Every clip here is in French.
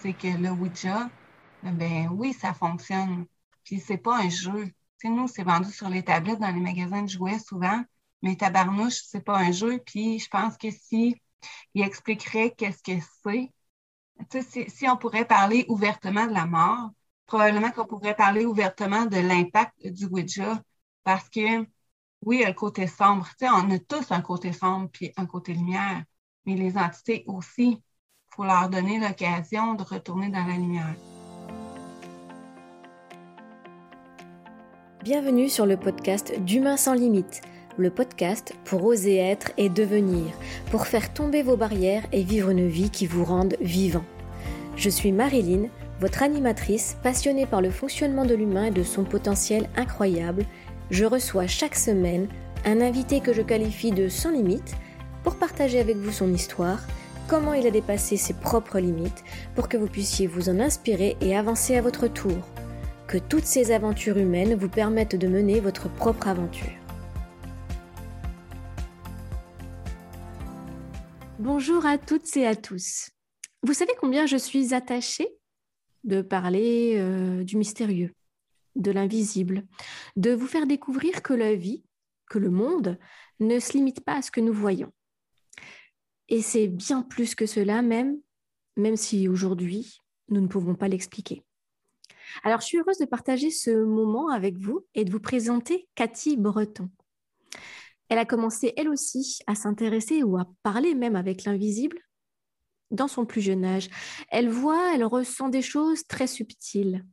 C'est que le Ouija, ben oui, ça fonctionne. Puis c'est pas un jeu. sais, nous, c'est vendu sur les tablettes dans les magasins de jouets souvent, mais tabarnouche, c'est pas un jeu. Puis je pense que si il expliquerait qu'est-ce que c'est, si on pourrait parler ouvertement de la mort, probablement qu'on pourrait parler ouvertement de l'impact du Ouija parce que, oui, il y a le côté sombre. Tu sais, on a tous un côté sombre puis un côté lumière, mais les entités aussi, il faut leur donner l'occasion de retourner dans la lumière. Bienvenue sur le podcast d'Humain sans limite, le podcast pour oser être et devenir, pour faire tomber vos barrières et vivre une vie qui vous rende vivant. Je suis Marilyn, votre animatrice passionnée par le fonctionnement de l'humain et de son potentiel incroyable. Je reçois chaque semaine un invité que je qualifie de sans limite pour partager avec vous son histoire, comment il a dépassé ses propres limites pour que vous puissiez vous en inspirer et avancer à votre tour que toutes ces aventures humaines vous permettent de mener votre propre aventure. Bonjour à toutes et à tous. Vous savez combien je suis attachée de parler euh, du mystérieux, de l'invisible, de vous faire découvrir que la vie, que le monde ne se limite pas à ce que nous voyons. Et c'est bien plus que cela même, même si aujourd'hui, nous ne pouvons pas l'expliquer. Alors, je suis heureuse de partager ce moment avec vous et de vous présenter Cathy Breton. Elle a commencé, elle aussi, à s'intéresser ou à parler même avec l'invisible dans son plus jeune âge. Elle voit, elle ressent des choses très subtiles.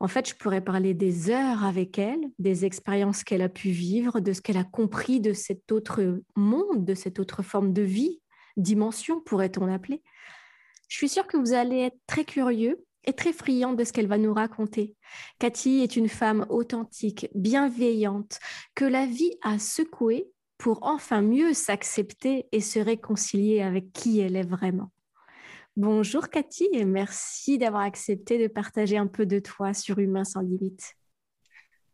En fait, je pourrais parler des heures avec elle, des expériences qu'elle a pu vivre, de ce qu'elle a compris de cet autre monde, de cette autre forme de vie, dimension pourrait-on l'appeler. Je suis sûre que vous allez être très curieux est très friande de ce qu'elle va nous raconter. Cathy est une femme authentique, bienveillante, que la vie a secouée pour enfin mieux s'accepter et se réconcilier avec qui elle est vraiment. Bonjour Cathy et merci d'avoir accepté de partager un peu de toi sur Humain sans limite.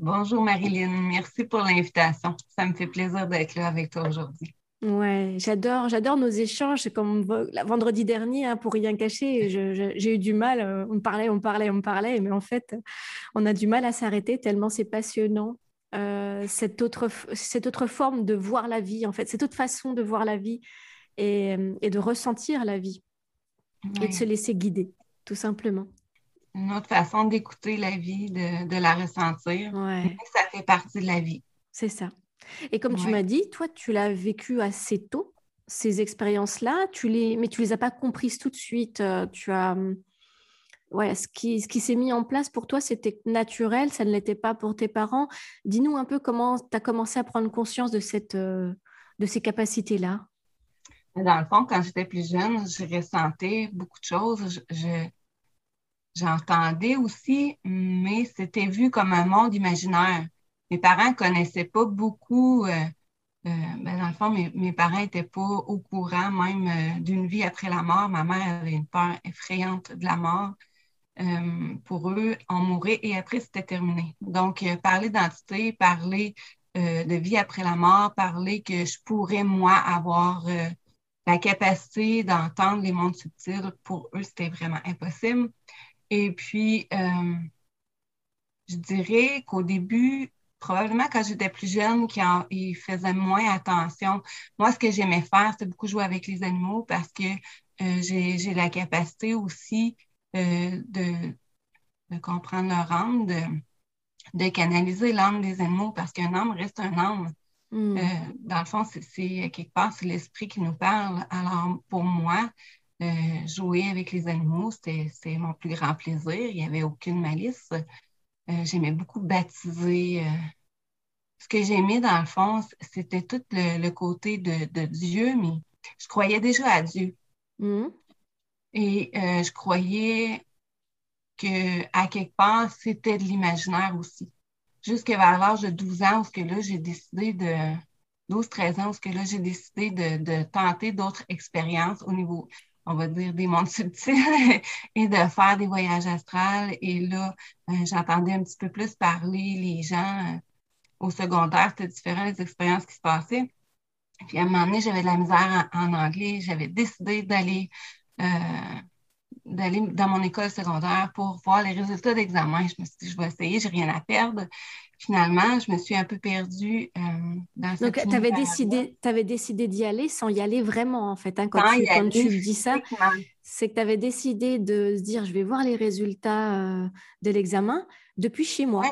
Bonjour Marilyn, merci pour l'invitation. Ça me fait plaisir d'être là avec toi aujourd'hui. Ouais, j'adore, j'adore nos échanges. Comme vendredi dernier, hein, pour rien cacher, j'ai eu du mal. Euh, on parlait, on parlait, on parlait, mais en fait, on a du mal à s'arrêter tellement c'est passionnant. Euh, cette autre, cette autre forme de voir la vie, en fait, cette autre façon de voir la vie et, et de ressentir la vie et de se laisser guider, tout simplement. Une autre façon d'écouter la vie, de, de la ressentir. Ouais. Ça fait partie de la vie. C'est ça. Et comme tu m'as dit, toi, tu l'as vécu assez tôt, ces expériences-là, tu les... mais tu les as pas comprises tout de suite. Euh, tu as... Hum, ouais, ce qui, ce qui s'est mis en place pour toi, c'était naturel, ça ne l'était pas pour tes parents. Dis-nous un peu comment tu as commencé à prendre conscience de, cette, euh, de ces capacités-là. Dans le fond, quand j'étais plus jeune, je ressentais beaucoup de choses. j'entendais aussi, mais c'était vu comme un monde imaginaire mes parents ne connaissaient pas beaucoup. Euh, euh, ben dans le fond, mes, parents n'étaient pas au courant même euh, d'une vie après la mort. Ma mère avait une peur effrayante de la mort. pour eux, on mourait et après, c'était terminé. Donc, parler d'identité, parler de vie après la mort, parler que je pourrais, moi, avoir la capacité d'entendre les mondes subtils, pour eux, c'était vraiment impossible. Et puis, je dirais qu'au début, probablement quand j'étais plus jeune, qui faisaient moins attention. Moi, ce que j'aimais faire, c'était beaucoup jouer avec les animaux parce que euh, j'ai la capacité aussi euh, de, comprendre leur âme, de, canaliser l'âme des animaux parce qu'un âme reste un âme. Hmm. Euh, dans le fond, c'est quelque part, c'est l'esprit qui nous parle. Alors, pour moi, jouer avec les animaux, c'était mon plus grand plaisir. Il n'y avait aucune malice. Euh, j'aimais beaucoup baptiser. Euh, ce que j'aimais, dans le fond, c'était tout le, côté de, Dieu, mais je croyais déjà à Dieu. Mm. Et euh, je croyais que à quelque part, c'était de l'imaginaire aussi. Jusqu'à l'âge de 12 ans, où que là, j'ai décidé de 12-13 ans, où que là, j'ai décidé de, tenter d'autres expériences au niveau. on va dire, des mondes subtils et de faire des voyages astrales. Et là, euh, j'entendais un petit peu plus parler les gens euh, au secondaire. C'était différent les expériences qui se passaient. Puis à un moment donné, j'avais de la misère en, anglais. J'avais décidé d'aller euh, d'aller dans mon école secondaire pour voir les résultats d'examen. Je me suis dit, je vais essayer, j'ai rien à perdre. Finalement, je me suis un peu perdue euh, dans cette Donc, tu avais décidé, avais décidé d'y aller sans y aller vraiment, en fait. Hein, quand tu, quand tu dis ça, c'est que tu avais décidé de se dire, je vais voir les résultats euh, de l'examen depuis chez moi.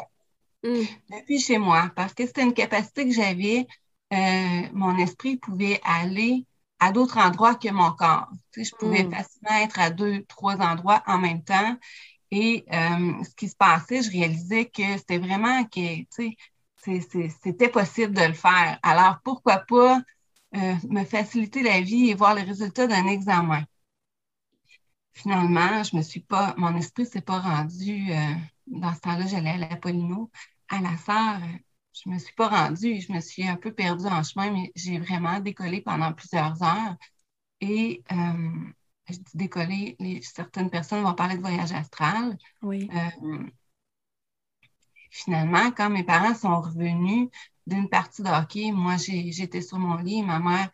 Hmm. Depuis chez moi, parce que c'était une capacité que j'avais. Euh, mon esprit pouvait aller à d'autres endroits que mon corps. Tu sais, je pouvais hmm. facilement être à deux, trois endroits en même temps. Et euh, ce qui se passait, je réalisais que c'était vraiment que, tu sais, c'était possible de le faire. Alors, pourquoi pas euh, me faciliter la vie et voir les résultats d'un examen? Finalement, je me suis pas, mon esprit ne s'est pas rendu, euh, dans ce temps-là, j'allais à la Polino, à la Sarre, je me suis pas rendue, je me suis un peu perdue en chemin, mais j'ai vraiment décollé pendant plusieurs heures. Et euh, je dis décoller, certaines personnes vont parler de voyage astral. Oui. Euh, finalement, quand mes parents sont revenus d'une partie de hockey, moi, j'étais sur mon lit, ma mère,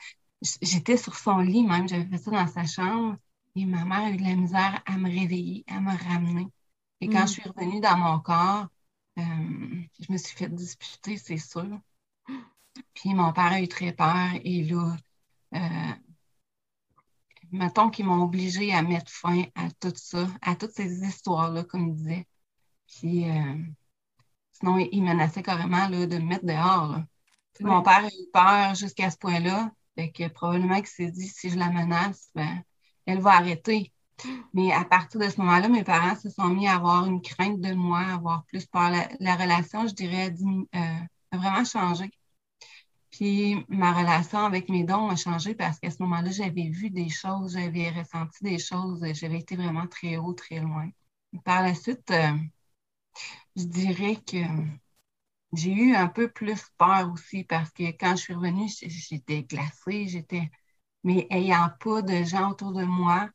j'étais sur son lit même, j'avais fait ça dans sa chambre, et ma mère a eu de la misère à me réveiller, à me ramener. Et quand mm. je suis revenue dans mon corps, je me suis fait disputer, c'est sûr. Puis mon père a eu très peur et là, euh, mettons qu'ils m'ont obligé à mettre fin à tout ça, à toutes ces histoires-là, comme il disait. Puis euh, sinon, il menaçait carrément là, de me mettre dehors. Mon père a eu peur jusqu'à ce point-là. Fait que probablement qu'il s'est dit si je la menace, ben, elle va arrêter. Mais à partir de ce moment-là, mes parents se sont mis à avoir une crainte de moi, à avoir plus peur. La, relation, je dirais, euh, a vraiment changé. Puis ma relation avec mes dons a changé parce qu'à ce moment-là, j'avais vu des choses, j'avais ressenti des choses, j'avais été vraiment très haut, très loin. Par la suite, euh, je dirais que j'ai eu un peu plus peur aussi parce que quand je suis revenue, j'étais glacée, j'étais, mais ayant pas de gens autour de moi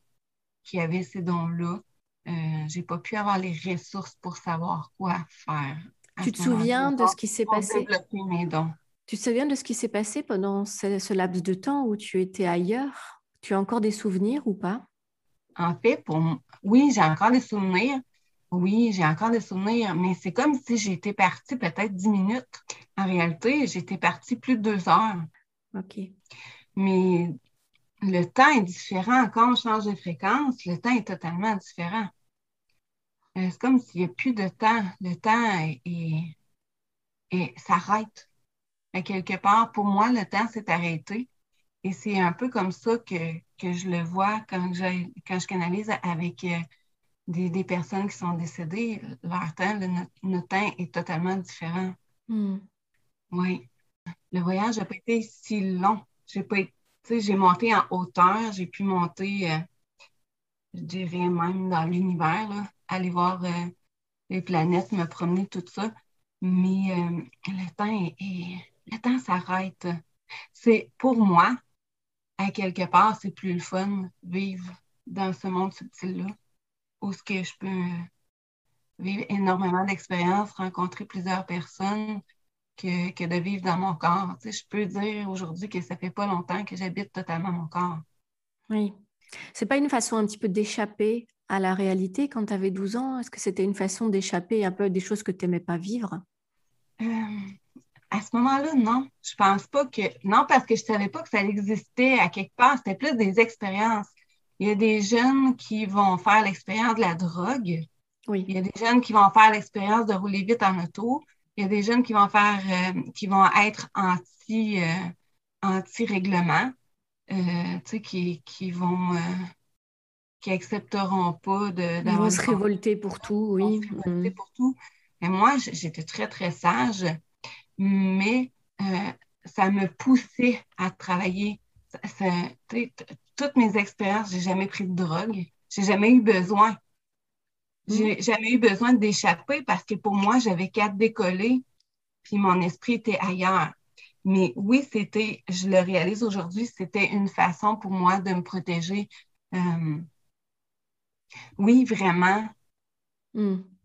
qui avaient ces dons-là, euh, j'ai pas pu avoir les ressources pour savoir quoi faire. Tu te souviens de ce qui s'est passé? Mes dons. Tu te souviens de ce qui s'est passé pendant ce, laps de temps où tu étais ailleurs? Tu as encore des souvenirs ou pas? En fait, pour oui, j'ai encore des souvenirs. Oui, j'ai encore des souvenirs, mais c'est comme si j'étais partie peut-être dix minutes. En réalité, j'étais partie plus de deux heures. OK. Mais le temps est différent. Quand on change de fréquence, le temps est totalement différent. Euh, c'est comme s'il n'y a plus de temps. Le temps est, est s'arrête quelque part, pour moi, le temps s'est arrêté. Et c'est un peu comme ça que, je le vois quand, quand je canalise avec euh, des, personnes qui sont décédées. Leur temps, notre, temps est totalement différent. Hmm. Oui. Le voyage n'a pas été si long. J'ai pas j'ai monté en hauteur, j'ai pu monter, euh, je dirais même dans l'univers, aller voir euh, les planètes, me promener, tout ça. Mais le temps est le temps s'arrête. C'est pour moi, à quelque part, c'est plus le fun vivre dans ce monde subtil-là, où ce que je peux vivre énormément d'expériences, rencontrer plusieurs personnes, que, que, de vivre dans mon corps. Tu sais, je peux dire aujourd'hui que ça fait pas longtemps que j'habite totalement mon corps. Oui. C'est pas une façon un petit peu d'échapper à la réalité quand tu avais 12 ans? Est-ce que c'était une façon d'échapper un peu des choses que tu n'aimais pas vivre? Euh, à ce moment-là, non. Je pense pas que. Non, parce que je savais pas que ça existait à quelque part. C'était plus des expériences. Il y a des jeunes qui vont faire l'expérience de la drogue. Oui. Il y a des jeunes qui vont faire l'expérience de rouler vite en auto. Il y a des jeunes qui vont faire, euh, qui vont être anti, euh, anti-règlement, euh, qui, qui vont, qui accepteront pas de. Ils vont se révolter pour tout, oui. Se révolter mm. pour tout. Mais moi, j'étais très, très sage mais ça me poussait à travailler. toutes mes expériences, j'ai jamais pris de drogue, j'ai jamais eu besoin. J'ai mm. jamais eu besoin d'échapper parce que pour moi, j'avais qu'à décoller, puis mon esprit était ailleurs. Mais oui, c'était, je le réalise aujourd'hui, c'était une façon pour moi de me protéger Euh, oui, vraiment.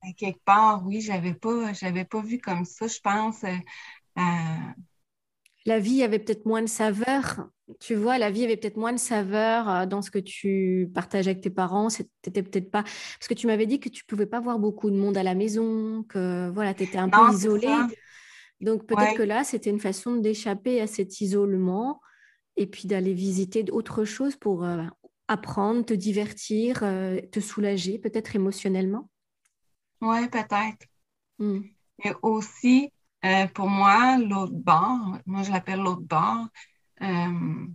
À quelque part, oui, j'avais pas, j'avais pas vu comme ça, je pense. Euh, la vie avait peut-être moins de saveur. Tu vois, la vie avait peut-être moins de saveur euh, dans ce que tu partages avec tes parents. C'était peut-être pas. Parce que tu m'avais dit que tu pouvais pas voir beaucoup de monde à la maison, que voilà, tu étais un peu isolée. Donc peut-être que là, c'était une façon d'échapper à cet isolement et puis d'aller visiter d'autres choses pour euh, apprendre, te divertir, euh, te soulager, peut-être émotionnellement. Oui, peut-être. Hmm. Et aussi, euh, pour moi, l'autre bord, moi je l'appelle l'autre bord, euh,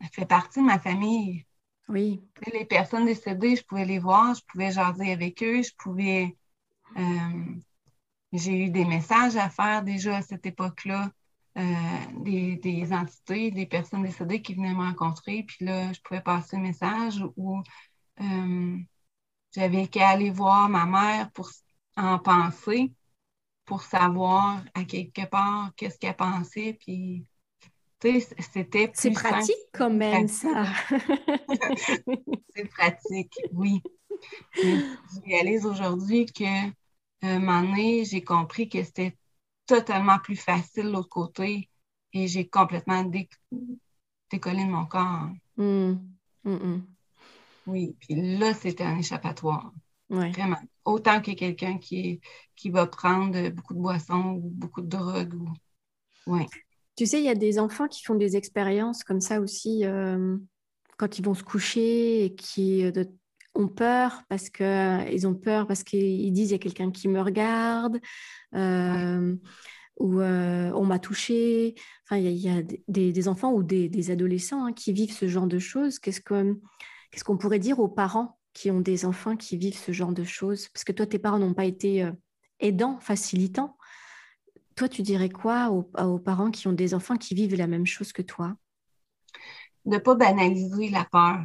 elle fait partie de ma famille. Oui. Les personnes décédées, je pouvais les voir, je pouvais jaser avec eux, je pouvais. Euh, j'ai eu des messages à faire déjà à cette époque-là, des, entités, des personnes décédées qui venaient me rencontrer, puis là, je pouvais passer le message ou j'avais qu'à aller voir ma mère pour en penser pour savoir à quelque part qu'est-ce qu'elle pensait. Puis, c'était C'est pratique quand même, ça. c'est pratique, oui. je réalise aujourd'hui que, un moment donné, j'ai compris que c'était totalement plus facile de l'autre côté et j'ai complètement décollé de mon corps. Mmh, mmh. Oui, puis là, c'était un échappatoire. Vraiment. Autant que quelqu'un qui, qui va prendre beaucoup de boissons ou beaucoup de drogue. Ou... Tu sais, il y a des enfants qui font des expériences comme ça aussi euh, quand ils vont se coucher et qui euh, ont peur parce que euh, ont peur parce qu'ils disent il y a quelqu'un qui me regarde ou on m'a touché. Enfin, il y a, des, enfants ou des, adolescents hein, qui vivent ce genre de choses. Qu'est-ce qu'on pourrait dire aux parents qui ont des enfants qui vivent ce genre de choses? Parce que toi, tes parents n'ont pas été euh, aidants, facilitants. Toi, tu dirais quoi aux, parents qui ont des enfants qui vivent la même chose que toi? De ne pas banaliser la peur,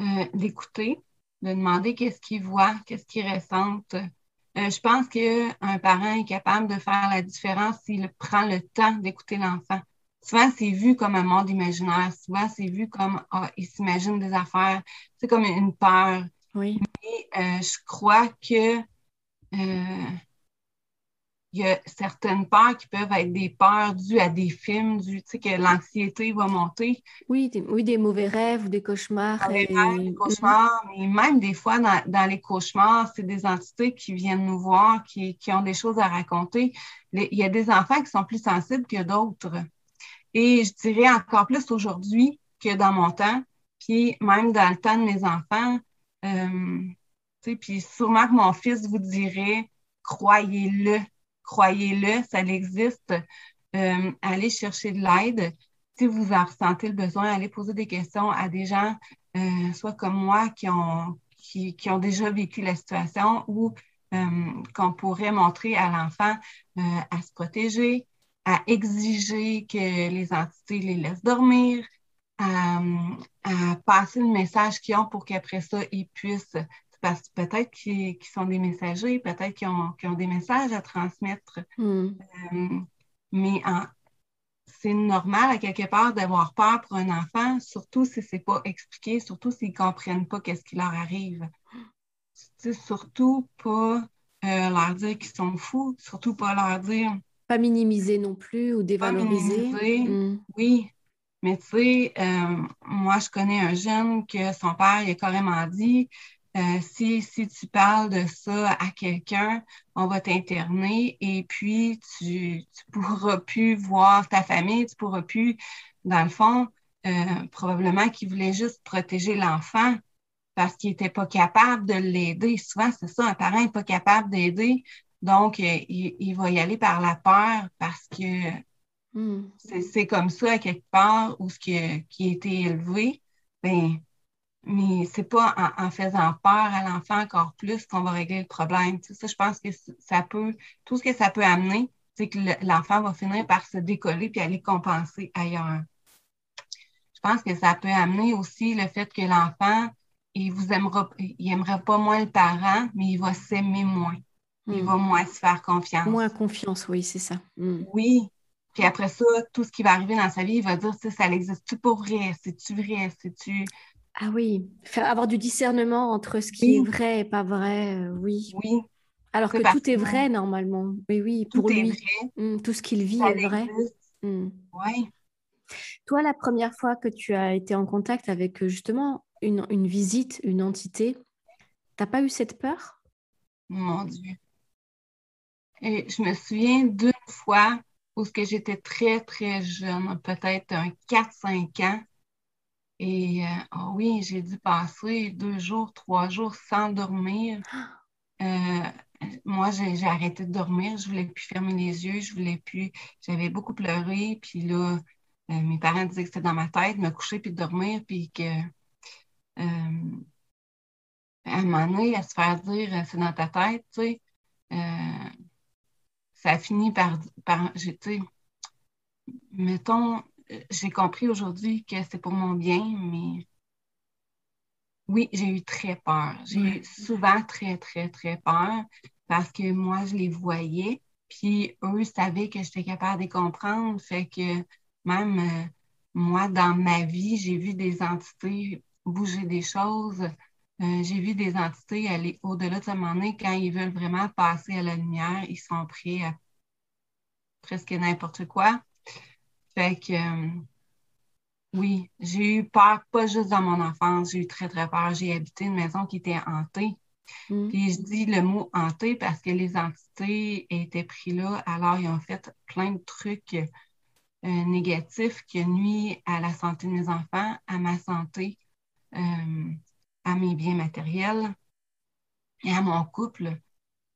euh, d'écouter, de demander qu'est-ce qu'ils voient, qu'est-ce qu'ils ressentent. Euh, je pense qu'un parent est capable de faire la différence s'il prend le temps d'écouter l'enfant souvent, c'est vu comme un monde imaginaire. Souvent, c'est vu comme, ah, il s'imagine des affaires. C'est comme une peur. Oui. Mais euh, je crois que euh, il y a certaines peurs qui peuvent être des peurs dues à des films, du, tu sais, que l'anxiété va monter. Oui des, oui, des mauvais rêves ou des cauchemars. Des, des cauchemars, mais même des fois, dans, dans les cauchemars, c'est des entités qui viennent nous voir, qui, qui ont des choses à raconter. il y a des enfants qui sont plus sensibles que d'autres. Et je dirais encore plus aujourd'hui que dans mon temps, puis même dans le temps de mes enfants. Euh, puis sûrement que mon fils vous dirait, croyez-le, croyez-le, ça existe. Euh, allez chercher de l'aide. Si vous en ressentez le besoin, allez poser des questions à des gens, euh, soit comme moi, qui ont, déjà vécu la situation ou euh, qu'on pourrait montrer à l'enfant à se protéger, à exiger que les entités les laissent dormir, à, passer le message qu'ils ont pour qu'après ça, ils puissent, parce que peut-être qu'ils sont des messagers, peut-être qu'ils ont, ont, des messages à transmettre. Hmm. Euh, mais c'est normal à quelque part d'avoir peur pour un enfant, surtout si c'est pas expliqué, surtout s'ils comprennent pas qu'est-ce qui leur arrive. C'est surtout pas euh, leur dire qu'ils sont fous, surtout pas leur dire pas minimiser non plus ou dévaloriser. Mm. Oui, mais tu sais, euh, moi, je connais un jeune que son père il a carrément dit euh, si, si tu parles de ça à quelqu'un, on va t'interner et puis tu ne pourras plus voir ta famille, tu ne pourras plus, dans le fond, euh, probablement qu'il voulait juste protéger l'enfant parce qu'il n'était pas capable de l'aider. Souvent, c'est ça, un parent n'est pas capable d'aider donc, euh, il, va y aller par la peur parce que hmm. c'est comme ça, à quelque part, où ce qui, a été élevé. Ben, mais c'est pas en, faisant peur à l'enfant encore plus qu'on va régler le problème. ça, je pense que ça peut, tout ce que ça peut amener, c'est que l'enfant va finir par se décoller puis aller compenser ailleurs. Je pense que ça peut amener aussi le fait que l'enfant, il vous aimera, il aimera pas moins le parent, mais il va s'aimer moins. Il hmm. va moins se faire confiance. Moins confiance, oui, c'est ça. Hmm. Oui. Puis après ça, tout ce qui va arriver dans sa vie, il va dire, ça, ça existe-tu pour vrai? C'est-tu vrai? C'est-tu... Ah oui, Faire, avoir du discernement entre ce qui est vrai et pas vrai, euh, oui. Oui. Alors que tout est vrai normalement. Mais oui, pour tout lui, est vrai. hum, tout ce qu'il vit est vrai. Hum. Oui. Toi, la première fois que tu as été en contact avec euh, justement une, une visite, une entité, t'as pas eu cette peur? Mon Dieu. Et je me souviens d'une fois où j'étais très, très jeune, peut-être un 4-5 ans. Et oh oui, j'ai dû passer deux jours, trois jours sans dormir. Euh, moi, j'ai arrêté de dormir, je voulais plus fermer les yeux, je voulais plus. J'avais beaucoup pleuré, puis là, euh, mes parents disaient que c'était dans ma tête, me coucher puis dormir, puis que à un moment donné, à se faire dire c'est dans ta tête, tu sais, ça a fini par, par mettons, j'ai compris aujourd'hui que c'est pour mon bien, mais oui, j'ai eu très peur. J'ai eu souvent très, très, très peur parce que moi, je les voyais, puis eux savaient que j'étais capable de les comprendre. Fait que même euh, moi, dans ma vie, j'ai vu des entités bouger des choses. Euh, j'ai vu des entités aller au-delà de ce moment quand ils veulent vraiment passer à la lumière, ils sont prêts à presque n'importe quoi. Fait que euh, oui, j'ai eu peur, pas juste dans mon enfance, j'ai eu très, très peur. J'ai habité une maison qui était hantée. Mm. Puis je dis le mot hanté parce que les entités étaient pris là, alors ils ont fait plein de trucs euh, négatifs qui nuisent à la santé de mes enfants, à ma santé, euh, à mes biens matériels et à mon couple.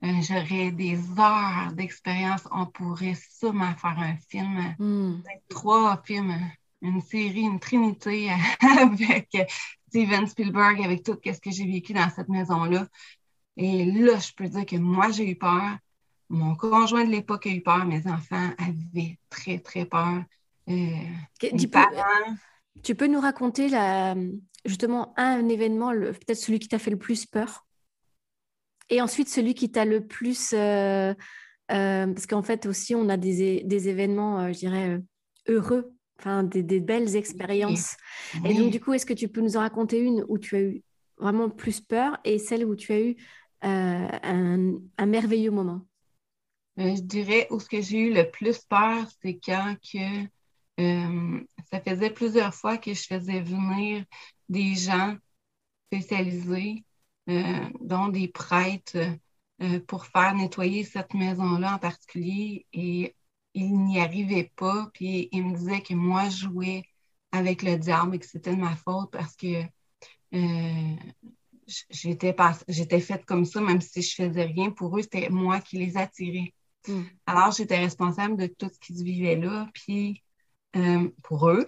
Euh, j'aurais des heures d'expérience. On pourrait sûrement faire un film, hmm. trois films, une série, une trinité avec Steven Spielberg, avec tout ce que j'ai vécu dans cette maison-là. Et là, je peux dire que moi, j'ai eu peur. Mon conjoint de l'époque a eu peur. Mes enfants avaient très, très peur. Euh, tu, peux, tu peux nous raconter la, justement un événement, peut-être celui qui t'a fait le plus peur? Et ensuite, celui qui t'a le plus... Euh, euh, parce qu'en fait, aussi, on a des, des événements, euh, je dirais, heureux, enfin, des, des belles expériences. Et donc, du coup, est-ce que tu peux nous en raconter une où tu as eu vraiment plus peur et celle où tu as eu un, un, merveilleux moment? je dirais où ce que j'ai eu le plus peur, c'est quand que ça faisait plusieurs fois que je faisais venir des gens spécialisés dont des prêtres, euh, pour faire nettoyer cette maison-là en particulier. Et ils n'y arrivaient pas. Puis ils me disaient que moi, je jouais avec le diable et que c'était de ma faute parce que euh, j'étais j'étais faite comme ça, même si je faisais rien. Pour eux, c'était moi qui les attirais. Hmm. Alors, j'étais responsable de tout ce qui se vivait là. Puis, pour eux,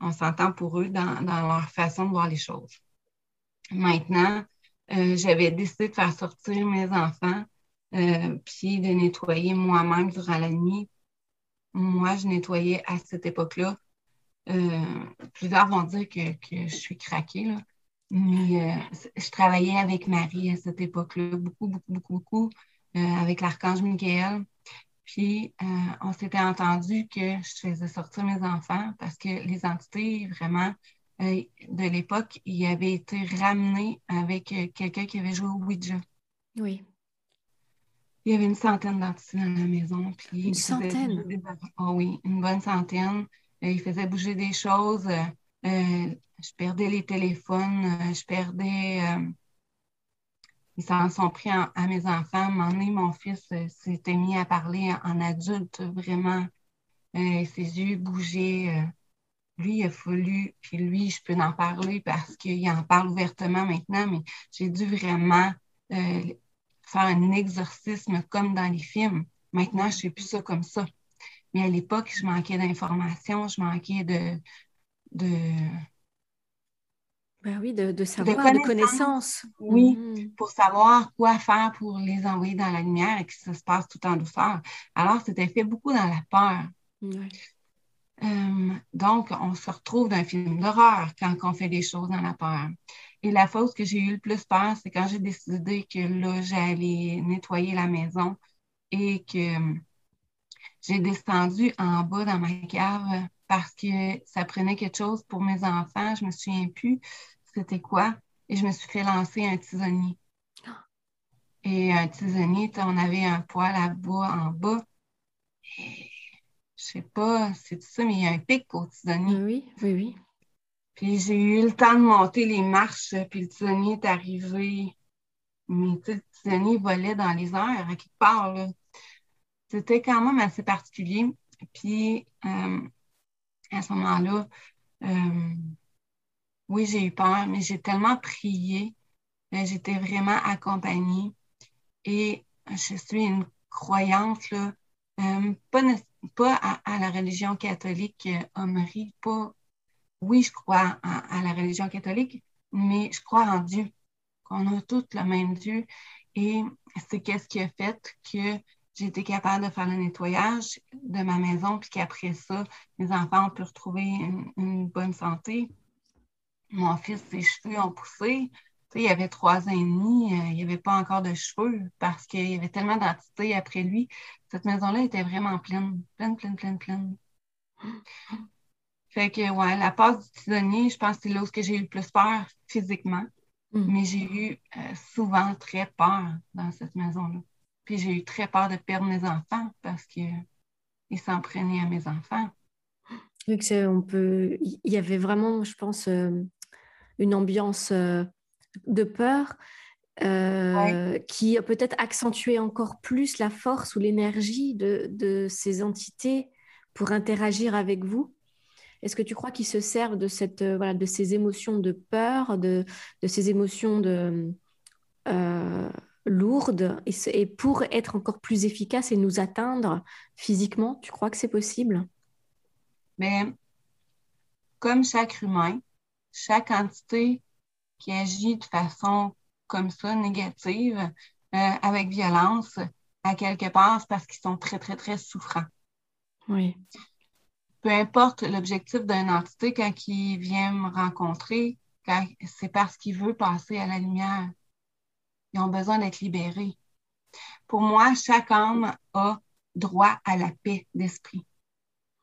on s'entend pour eux dans, dans, leur façon de voir les choses. Maintenant, euh, j'avais décidé de faire sortir mes enfants, euh, puis de nettoyer moi-même durant la nuit. Moi, je nettoyais à cette époque-là. Euh, plusieurs vont dire que, je suis craquée, là. mais je travaillais avec Marie à cette époque-là, beaucoup, beaucoup, beaucoup, beaucoup, avec l'archange Michael. Puis, on s'était entendu que je faisais sortir mes enfants parce que les entités, vraiment, de l'époque, il avait été ramené avec euh, quelqu'un qui avait joué au Ouija. Oui. Il y avait une centaine d'entités dans la maison. Puis une centaine? Oh oui, une bonne centaine. Euh, il faisait bouger des choses. je perdais les téléphones. je perdais... ils s'en sont pris à mes enfants. À un moment donné, mon fils s'était mis à parler en, adulte, vraiment. ses yeux bougeaient lui, il a fallu, puis lui, je peux en parler parce qu'il en parle ouvertement maintenant, mais j'ai dû vraiment euh, faire un exorcisme comme dans les films. Maintenant, je ne fais plus ça comme ça. Mais à l'époque, je manquais d'informations, je manquais de. de ben oui, de, savoir, de connaissances. Oui, mm-hmm. pour savoir quoi faire pour les envoyer dans la lumière et que ça se passe tout en douceur. Alors, c'était fait beaucoup dans la peur. Euh, donc, on se retrouve dans un film d'horreur quand on fait des choses dans la peur. Et la chose que j'ai eu le plus peur, c'est quand j'ai décidé que là, j'allais nettoyer la maison et que j'ai descendu en bas dans ma cave parce que ça prenait quelque chose pour mes enfants. Je me souviens plus. c'était quoi. Et je me suis fait lancer un tisonnier. Et un tisonnier, on avait un poil à bois en bas. Je sais pas, c'est tout ça, mais il y a un pic au tisonnier. Oui, oui, oui. Puis j'ai eu le temps de monter les marches, puis le tisonnier est arrivé. Mais le tisonnier volait dans les airs à quelque part. C'était quand même assez particulier. Puis euh, à ce moment-là, euh, oui, j'ai eu peur, mais j'ai tellement prié. Euh, j'étais vraiment accompagnée. Et je suis une croyante, là, pas, pas à, la religion catholique, Marie, pas. Oui, je crois à la religion catholique, mais je crois en Dieu, qu'on a tous le même Dieu. Et c'est qu'est-ce qui a fait que j'ai été capable de faire le nettoyage de ma maison, puis qu'après ça, mes enfants ont pu retrouver une, bonne santé. Mon fils, ses cheveux ont poussé. Il avait trois ans et demi, euh, il n'y avait pas encore de cheveux parce qu'il y avait tellement d'entités après lui. Cette maison-là était vraiment pleine, pleine, pleine, pleine, pleine. Fait que, ouais, la passe du tisonnier, je pense que c'est là où j'ai eu le plus peur physiquement. Mm. Mais j'ai eu euh, souvent très peur dans cette maison-là. Puis j'ai eu très peur de perdre mes enfants parce qu'ils s'en prenaient à mes enfants. on peut, il y avait vraiment, je pense, euh, une ambiance euh, de peur qui a peut-être accentué encore plus la force ou l'énergie de, de, ces entités pour interagir avec vous. Est-ce que tu crois qu'ils se servent de, cette, euh, voilà, de ces émotions de peur, de, de ces émotions de, euh, lourdes, et, et, pour être encore plus efficaces et nous atteindre physiquement? Tu crois que c'est possible? Mais comme chaque humain, chaque entité qui agit de façon comme ça, négative, euh, avec violence, à quelque part, parce qu'ils sont très, très, très souffrants. Oui peu importe l'objectif d'une entité, quand il vient me rencontrer, c'est parce qu'il veut passer à la lumière. Ils ont besoin d'être libérés. Pour moi, chaque âme a droit à la paix d'esprit.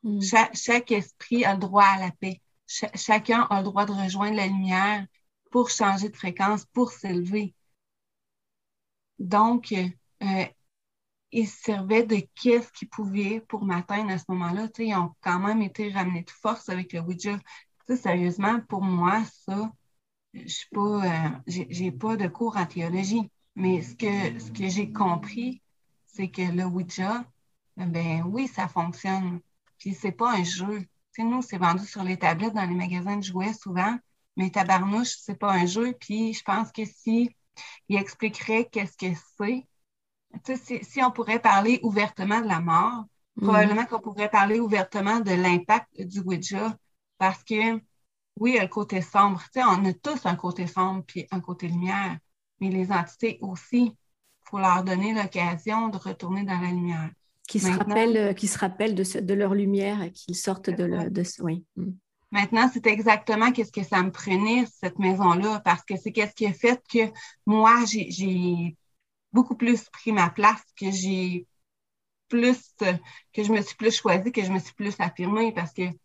Hmm. Chaque, esprit a le droit à la paix. chacun a le droit de rejoindre la lumière pour changer de fréquence, pour s'élever. Donc, euh, ils servaient de qu'est-ce qu'ils pouvaient pour m'atteindre à ce moment-là. Ils ont quand même été ramenés de force avec le Ouija. sérieusement, pour moi, ça, je pas, euh, pas de cours en théologie. Mais ce que, j'ai compris, c'est que le Ouija, ben oui, ça fonctionne. Puis c'est pas un jeu. sais, nous, c'est vendu sur les tablettes dans les magasins de jouets souvent, mais tabarnouche, c'est pas un jeu. Puis je pense que si il expliquerait qu'est-ce que c'est, si, si, on pourrait parler ouvertement de la mort, mhm. probablement qu'on pourrait parler ouvertement de l'impact du Ouija parce que, oui, il y a le côté sombre. on a tous un côté sombre puis un côté lumière, mais les entités aussi, il faut leur donner l'occasion de retourner dans la lumière. Qui se rappellent, euh, qui se rappellent de, de leur lumière et qu'ils sortent de, le, de oui. Maintenant, c'est exactement qu'est-ce que ça me prenait, cette maison-là, parce que c'est qu'est-ce qui a fait que moi, j'ai beaucoup plus pris ma place, que j'ai plus, que je me suis plus choisie, que je me suis plus affirmée parce que, tu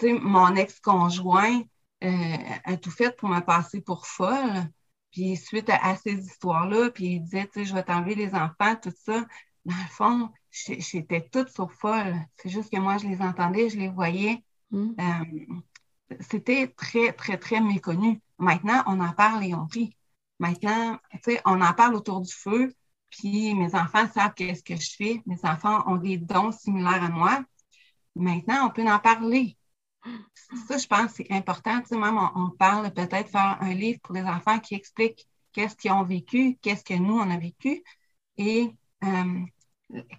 sais, mon ex-conjoint euh, a tout fait pour me passer pour folle. Puis suite à, ces histoires-là, puis il disait, tu sais, je vais t'enlever les enfants, tout ça. Dans le fond, j'étais toute sauf folle. C'est juste que moi, je les entendais, je les voyais. Mmh. Euh, c'était très, très, très méconnu. Maintenant, on en parle et on rit. Maintenant, on en parle autour du feu, puis mes enfants savent qu'est-ce que je fais. Mes enfants ont des dons similaires à moi. Maintenant, on peut en parler. Ça, je pense, c'est important. Tu sais, même on, parle peut-être faire un livre pour les enfants qui explique qu'est-ce qu'ils ont vécu, qu'est-ce que nous, on a vécu, et euh,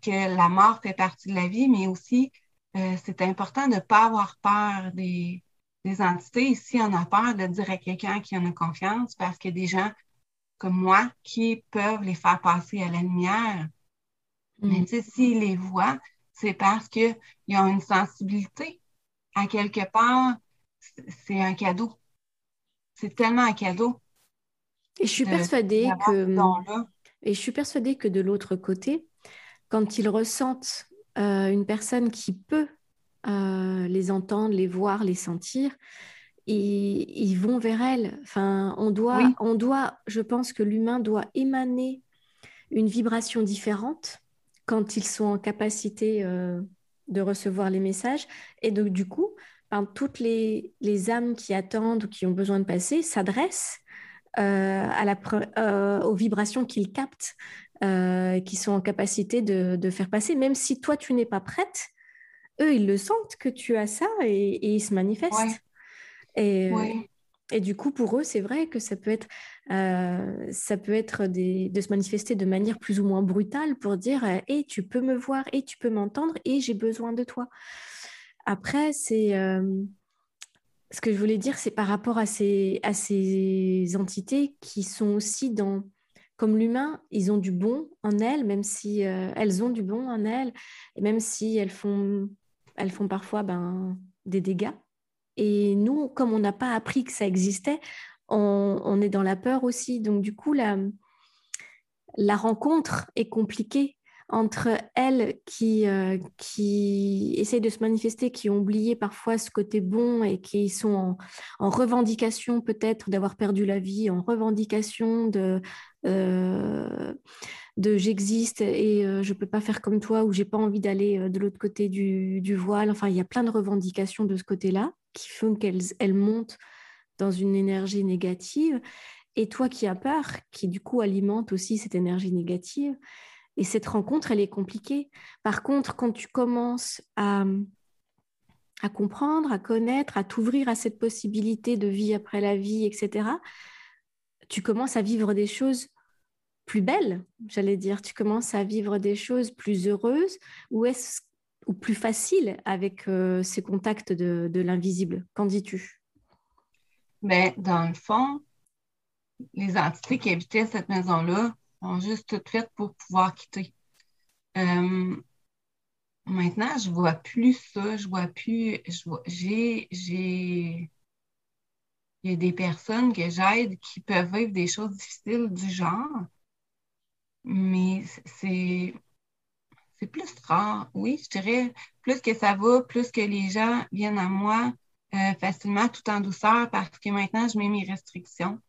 que la mort fait partie de la vie, mais aussi, euh, c'est important de ne pas avoir peur des, des entités. Si on a peur de dire à quelqu'un qui en a confiance, parce que des gens comme moi qui peuvent les faire passer à la lumière. Mais mm. tu sais, s'ils les voient, c'est parce qu'ils ont une sensibilité. À quelque part, c'est un cadeau. C'est tellement un cadeau. Et je suis persuadée que. Et je suis persuadée que de l'autre côté, quand ils ressentent euh, une personne qui peut euh, les entendre, les voir, les sentir, ils, vont vers elle. Enfin, on doit, on doit, je pense que l'humain doit émaner une vibration différente quand ils sont en capacité euh, de recevoir les messages. Et donc, du coup, ben, toutes les, âmes qui attendent ou qui ont besoin de passer s'adressent euh, à la, euh, aux vibrations qu'ils captent, qui sont en capacité de, faire passer. Même si toi, tu n'es pas prête, eux, ils le sentent que tu as ça et, ils se manifestent. Et, et du coup, pour eux, c'est vrai que ça peut être, euh, ça peut être de se manifester de manière plus ou moins brutale pour dire Et tu peux me voir, et tu peux m'entendre, et j'ai besoin de toi. Après, c'est. Euh, ce que je voulais dire, c'est par rapport à ces, à ces entités qui sont aussi dans. Comme l'humain, ils ont du bon en elles, même si euh, elles ont du bon en elles, et même si elles font, parfois ben, des dégâts et nous, comme on n'a pas appris que ça existait, on, est dans la peur aussi. Donc du coup, la rencontre est compliquée entre elles qui, euh, qui essayent de se manifester, qui ont oublié parfois ce côté bon et qui sont en, revendication peut-être d'avoir perdu la vie, en revendication de, euh, de j'existe et euh, je peux pas faire comme toi ou j'ai pas envie d'aller de l'autre côté du, voile. Enfin, il y a plein de revendications de ce côté-là qui font qu'elles elles montent dans une énergie négative. Et toi qui as peur, qui du coup alimente aussi cette énergie négative. Et cette rencontre, elle est compliquée. Par contre, quand tu commences à, comprendre, à connaître, à t'ouvrir à cette possibilité de vie après la vie, etc., tu commences à vivre des choses plus belles, j'allais dire. Tu commences à vivre des choses plus heureuses. Ou est-ce ou plus facile avec euh, ces contacts de, l'invisible Qu'en dis-tu? Ben, Dans le fond, les entités qui habitaient cette maison-là sont juste toutes prêtes pour pouvoir quitter. Euh, maintenant, je vois plus ça, je vois plus. J'ai. j'ai il y a des personnes que j'aide qui peuvent vivre des choses difficiles du genre, mais c'est c'est plus rare, oui, je dirais. Plus que ça va, plus que les gens viennent à moi euh, facilement, tout en douceur, parce que maintenant, je mets mes restrictions.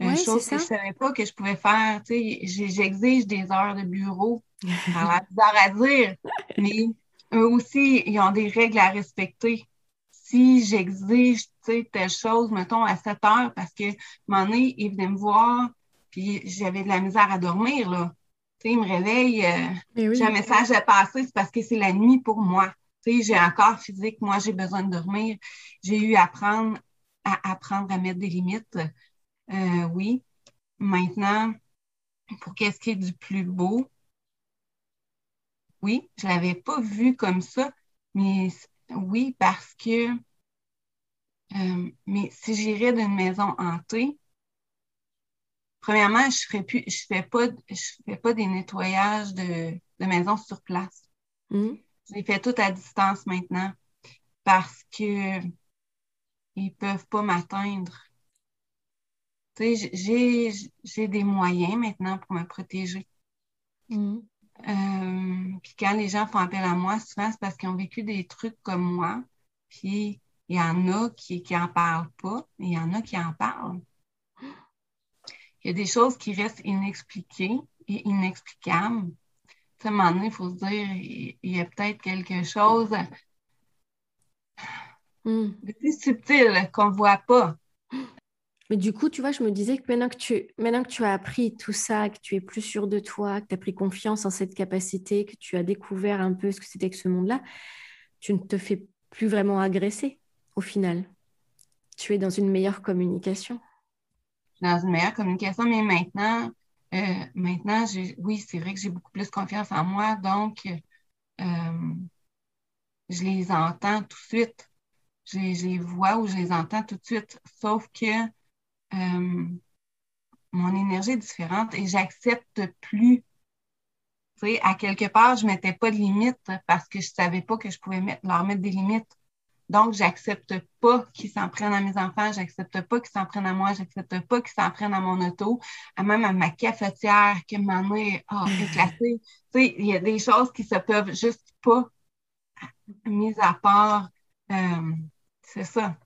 Une chose que je ne savais pas que je pouvais faire. J'exige des heures de bureau. Ça bizarre à dire, mais eux aussi, ils ont des règles à respecter. Si j'exige telle chose, mettons, à 7 heures, parce que, un moment donné, ils venaient me voir, puis j'avais de la misère à dormir, là il me réveille, euh, j'ai un message à passer, c'est parce que c'est la nuit pour moi. j'ai un corps physique, moi, j'ai besoin de dormir. J'ai eu à apprendre à, apprendre à mettre des limites. Euh, oui. Maintenant, pour qu'est-ce qui est du plus beau, oui, je ne l'avais pas vu comme ça, mais oui, parce que euh, mais si j'irais d'une maison hantée, premièrement, je ne je fais pas, je fais pas des nettoyages de, de maisons sur place. Hmm. Je les fais tout à distance maintenant parce que ils peuvent pas m'atteindre. J'ai, j'ai des moyens maintenant pour me protéger. Hmm. Euh, puis quand les gens font appel à moi, souvent c'est parce qu'ils ont vécu des trucs comme moi. Puis il y en a qui n'en parlent pas, il y en a qui en parlent il y a des choses qui restent inexpliquées et inexplicables. à un moment donné, il faut se dire, il y a peut-être quelque chose hmm. de plus subtil qu'on ne voit pas. Mais du coup, tu vois, je me disais que maintenant que tu, maintenant que tu as appris tout ça, que tu es plus sûr de toi, que tu as pris confiance en cette capacité, que tu as découvert un peu ce que c'était que ce monde-là, tu ne te fais plus vraiment agresser au final. Tu es dans une meilleure communication dans une meilleure communication, mais maintenant, euh, maintenant, oui, c'est vrai que j'ai beaucoup plus confiance en moi, donc euh, je les entends tout de suite. Je, les vois ou je les entends tout de suite, sauf que euh, mon énergie est différente et j'accepte plus. Tu sais, à quelque part, je ne mettais pas de limites parce que je ne savais pas que je pouvais mettre, leur mettre des limites. Donc, j'accepte pas qu'ils s'en prennent à mes enfants, j'accepte pas qu'ils s'en prennent à moi, j'accepte pas qu'ils s'en prennent à mon auto, à même à ma cafetière qui m'a est oh, éclatée. tu sais, il y a des choses qui se peuvent juste pas, mis à part, euh, c'est ça.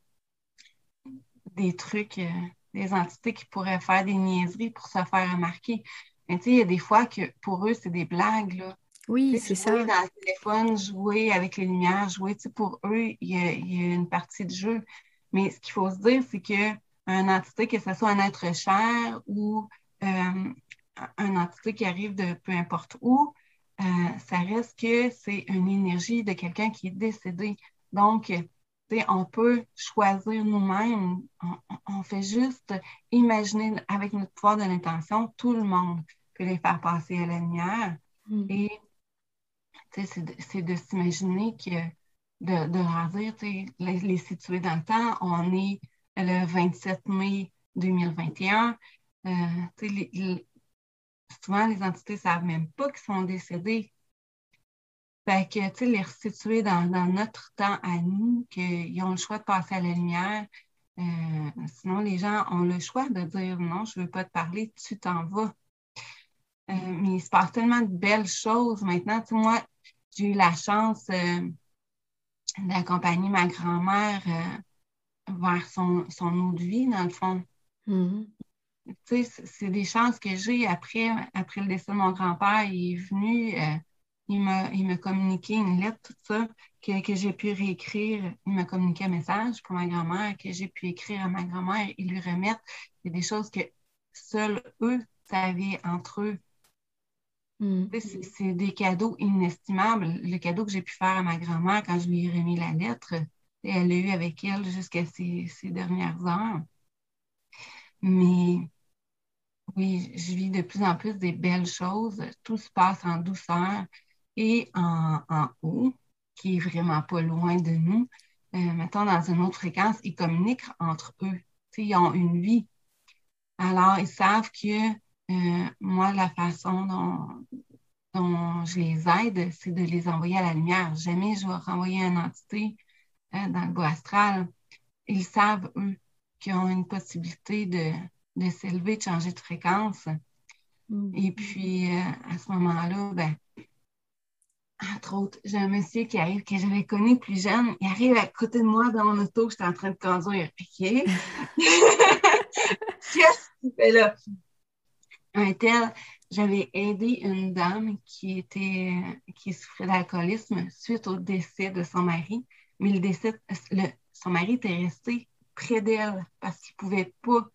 des trucs, euh, des entités qui pourraient faire des niaiseries pour se faire remarquer. Mais tu sais, il y a des fois que pour eux, c'est des blagues, là. Oui, c'est ça. Jouer dans le téléphone, jouer avec les lumières, jouer, tu sais, pour eux, il y, a, une partie de jeu. Mais ce qu'il faut se dire, c'est qu'une entité, que ce soit un être cher ou euh, une entité qui arrive de peu importe où, euh, ça reste que c'est une énergie de quelqu'un qui est décédé. Donc, on peut choisir nous-mêmes. On, fait juste imaginer avec notre pouvoir de l'intention, tout le monde peut les faire passer à la lumière. Mm. Et c'est de, s'imaginer que de, de leur dire, les, les, situer dans le temps, on est le 27 mai 2021. Euh, souvent, les entités ne savent même pas qu'ils sont décédés. Fait que, tu sais, les resituer dans, notre temps à nous, qu'ils ont le choix de passer à la lumière. Euh, sinon, les gens ont le choix de dire non, je ne veux pas te parler, tu t'en vas. Euh, mais il se passe tellement de belles choses maintenant. Tu sais, moi, j'ai eu la chance euh, d'accompagner ma grand-mère vers son, son autre vie, dans le fond. Mm-hmm. Tu sais, c'est des chances que j'ai après, après le décès de mon grand-père. Il est venu il m'a communiqué une lettre, tout ça, que, que j'ai pu réécrire. Il m'a communiqué un message pour ma grand-mère que j'ai pu écrire à ma grand-mère et lui remettre. Il a des choses que seuls eux savaient entre eux. Hmm. C'est des cadeaux inestimables. Le cadeau que j'ai pu faire à ma grand-mère quand je lui ai remis la lettre, elle l'a eu avec elle jusqu'à ses, dernières heures. Mais oui, je vis de plus en plus des belles choses. Tout se passe en douceur et en, haut, qui est vraiment pas loin de nous, euh, mettons dans une autre fréquence, ils communiquent entre eux. ils ont une vie. Alors, ils savent que euh, moi, la façon dont, je les aide, c'est de les envoyer à la lumière. Jamais je vais renvoyer une entité euh, dans le bois astral. Ils savent, eux, qu'ils ont une possibilité de, de s'élever, de changer de fréquence. Mm. Et puis, à ce moment-là, ben, entre autres, j'ai un monsieur qui arrive, que j'avais connu plus jeune, il arrive à côté de moi dans mon auto, j'étais en train de conduire. OK? Qu'est-ce qu'il fait là? Un tel, j'avais aidé une dame qui était qui souffrait d'alcoolisme suite au décès de son mari, mais le décès, son mari était resté près d'elle parce qu'il ne pouvait pas,